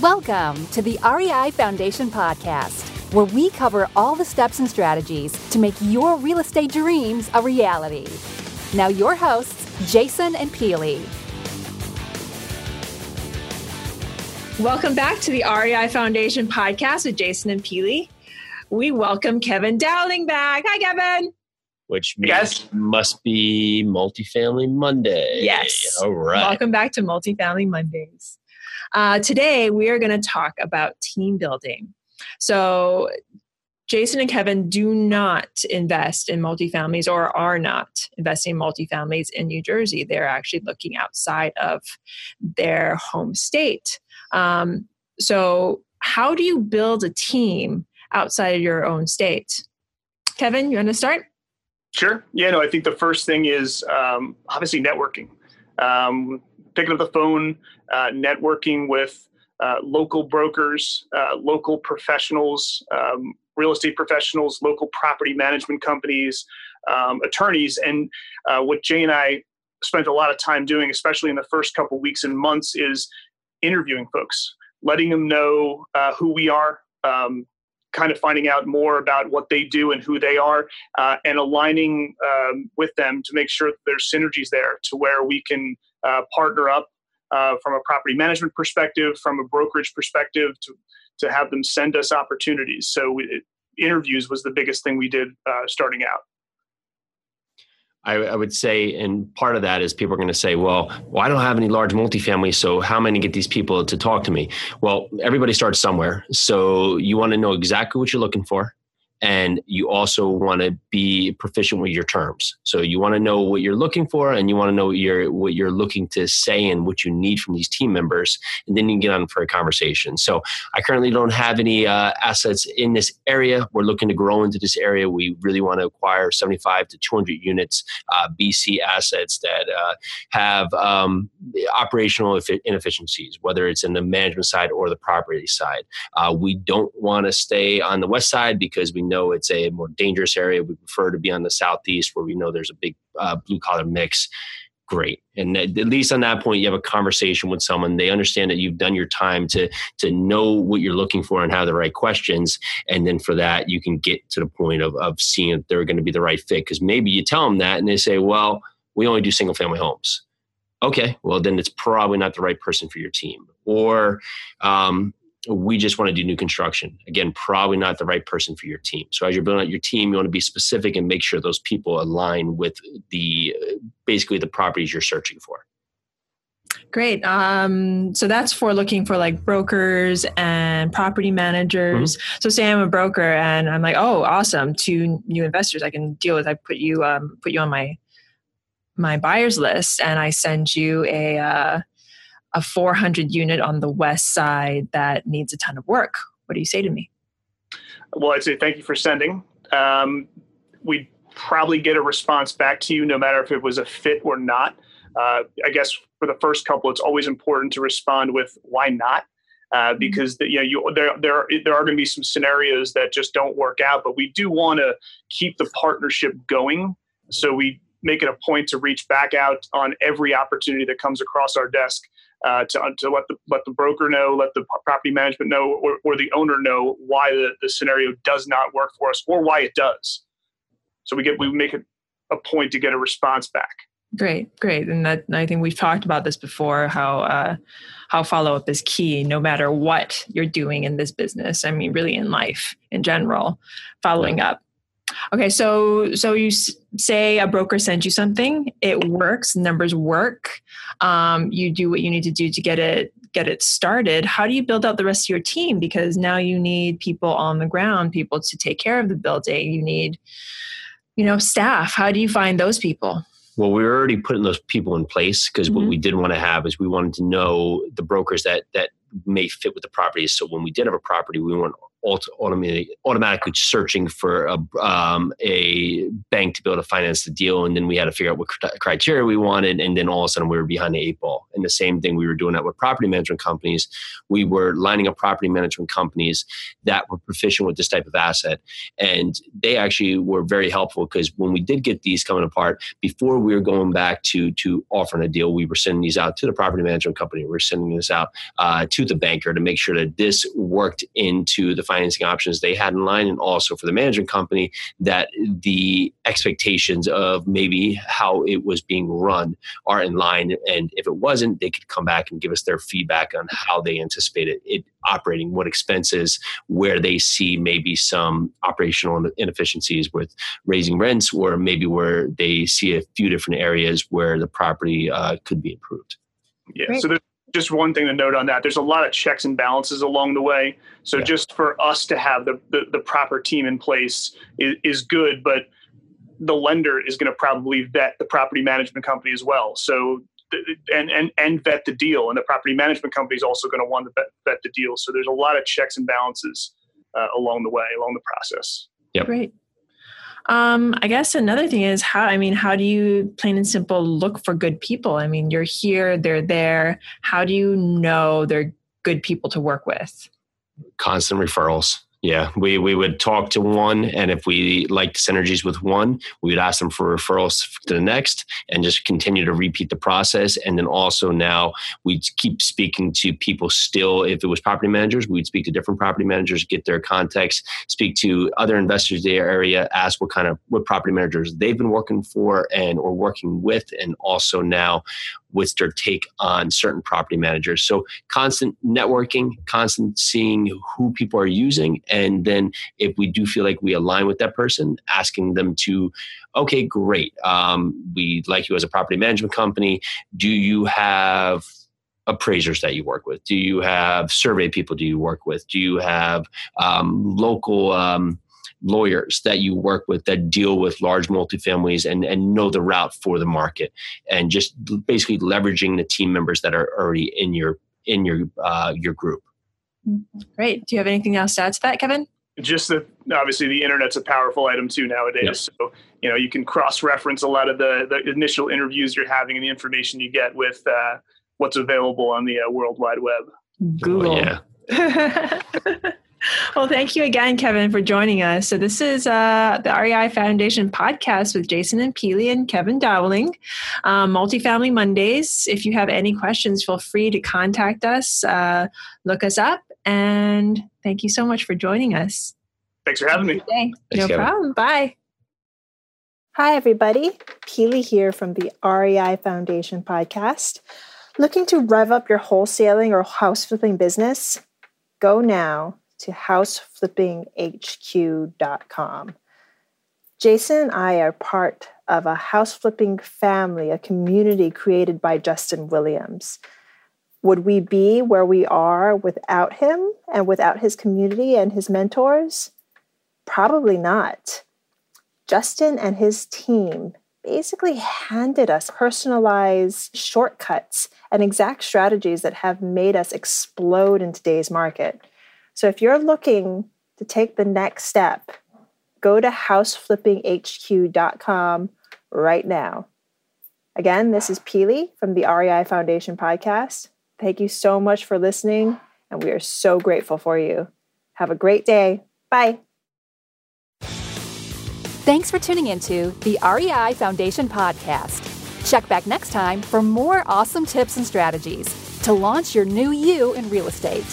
Welcome to the REI Foundation Podcast, where we cover all the steps and strategies to make your real estate dreams a reality. Now, your hosts, Jason and Peely. Welcome back to the REI Foundation Podcast with Jason and Peely. We welcome Kevin Dowling back. Hi, Kevin. Which means Yes. must be multifamily Monday. Yes. All right. Welcome back to Multifamily Mondays. Uh, today, we are going to talk about team building. So, Jason and Kevin do not invest in multifamilies or are not investing in multifamilies in New Jersey. They're actually looking outside of their home state. Um, so, how do you build a team outside of your own state? Kevin, you want to start? Sure. Yeah, no, I think the first thing is um, obviously networking. Um, picking up the phone, uh, networking with uh, local brokers, uh, local professionals, um, real estate professionals, local property management companies, um, attorneys. And uh, what Jay and I spent a lot of time doing, especially in the first couple weeks and months, is interviewing folks, letting them know uh, who we are. Um, kind of finding out more about what they do and who they are uh, and aligning um, with them to make sure that there's synergies there to where we can uh, partner up uh, from a property management perspective, from a brokerage perspective, to to have them send us opportunities. So we, interviews was the biggest thing we did uh, starting out. I, I would say, and part of that is people are going to say, well, well, I don't have any large multifamily, so how am I going to get these people to talk to me? Well, everybody starts somewhere. So you want to know exactly what you're looking for. And you also want to be proficient with your terms. So you want to know what you're looking for, and you want to know what you're what you're looking to say and what you need from these team members, and then you can get on for a conversation. So I currently don't have any uh, assets in this area. We're looking to grow into this area. We really want to acquire 75 to 200 units, uh, BC assets that uh, have um, operational inefficiencies, whether it's in the management side or the property side. Uh, we don't want to stay on the west side because we know it's a more dangerous area. We prefer to be on the southeast where we know there's a big uh, blue collar mix. Great, and at least on that point, you have a conversation with someone. They understand that you've done your time to to know what you're looking for and have the right questions, and then for that, you can get to the point of of seeing if they're going to be the right fit. Because maybe you tell them that, and they say, "Well, we only do single family homes." Okay, well then it's probably not the right person for your team. Or um, we just want to do new construction. Again, probably not the right person for your team. So as you're building out your team, you want to be specific and make sure those people align with the basically the properties you're searching for. Great. Um, so that's for looking for like brokers and property managers. So say I'm a broker and I'm like, oh, awesome, two new investors I can deal with. I put you um, put you on my my buyers list, and I send you a uh, a 400 unit on the west side that needs a ton of work. What do you say to me? Well, I'd say thank you for sending. Um, we'd probably get a response back to you no matter if it was a fit or not. Uh, I guess for the first couple, it's always important to respond with why not, uh, because the, you know you, there there there are going to be some scenarios that just don't work out. But we do want to keep the partnership going, so we make it a point to reach back out on every opportunity that comes across our desk uh, to, to let the let the broker know, let the property management know, or, or the owner know why the, the scenario does not work for us or why it does. So we get we make it a point to get a response back. Great, great, and that I think we've talked about this before. How uh, how follow up is key, no matter what you're doing in this business. I mean, really in life in general, following up. Okay, so so you s- say a broker sends you something, it works, numbers work. Um, you do what you need to do to get it get it started. How do you build out the rest of your team? Because now you need people on the ground, people to take care of the building. You need, you know, staff. How do you find those people? Well, we were already putting those people in place because what Mhm. we did want to have is we wanted to know the brokers that that may fit with the properties. So when we did have a property, we weren't automatically, automatically searching for a, um, a bank to be able to finance the deal. And then we had to figure out what criteria we wanted. And then all of a sudden we were behind the eight ball. And the same thing we were doing that with property management companies. We were lining up property management companies that were proficient with this type of asset. And they actually were very helpful because when we did get these coming apart, before we were going back to, to offering a deal, we were sending these out to the property management company. We were sending this out uh, to the banker to make sure that this worked into the financing options they had in line and also for the management company that the expectations of maybe how it was being run are in line and if it wasn't they could come back and give us their feedback on how they anticipated it operating what expenses where they see maybe some operational inefficiencies with raising rents or maybe where they see a few different areas where the property uh, could be improved yeah Great. so there's just one thing to note on that there's a lot of checks and balances along the way. So yeah. just for us to have the, the, the proper team in place is, is good but the lender is going to probably vet the property management company as well. So and and and vet the deal and the property management company is also going to want to vet, vet the deal. So there's a lot of checks and balances uh, along the way along the process. Yep. great um, I guess another thing is how, I mean, how do you plain and simple look for good people? I mean, you're here, they're there. How do you know they're good people to work with? Constant referrals. Yeah, we, we would talk to one, and if we liked the synergies with one, we would ask them for referrals to the next and just continue to repeat the process. And then also now we'd keep speaking to people still. If it was property managers, we'd speak to different property managers, get their context, speak to other investors in the area, ask what kind of what property managers they've been working for and or working with, and also now what's their take on certain property managers. So constant networking, constant seeing who people are using. And then if we do feel like we align with that person, asking them to, okay, great. Um, we like you as a property management company. Do you have appraisers that you work with? Do you have survey people do you work with? Do you have um, local um, lawyers that you work with that deal with large multifamilies and, and know the route for the market and just basically leveraging the team members that are already in your in your uh, your group. Great. Do you have anything else to add to that kevin? Just that obviously the internet's a powerful item too nowadays. Yep. so you know you can cross-reference a lot of the, the initial interviews you're having and the information you get with uh, what's available on the uh, world wide web. Google. oh, yeah well, thank you again, Kevin, for joining us. So, this is uh, the REI Foundation podcast with Jason and Peely and Kevin Dowling, um, Multifamily Mondays. If you have any questions, feel free to contact us, uh, look us up, and thank you so much for joining us. Thanks for having me. Thanks, no Kevin. problem. Bye. Hi, everybody. Peely here from the REI Foundation podcast. Looking to rev up your wholesaling or house flipping business? Go now to houseflippinghq.com. Jason and I are part of a house flipping family, a community created by Justin Williams. Would we be where we are without him and without his community and his mentors? Probably not. Justin and his team basically handed us personalized shortcuts and exact strategies that have made us explode in today's market. So if you're looking to take the next step, go to houseflippinghq.com right now. Again, this is Peely from the REI Foundation podcast. Thank you so much for listening, and we are so grateful for you. Have a great day. Bye. Thanks for tuning into the REI Foundation podcast. Check back next time for more awesome tips and strategies to launch your new you in real estate.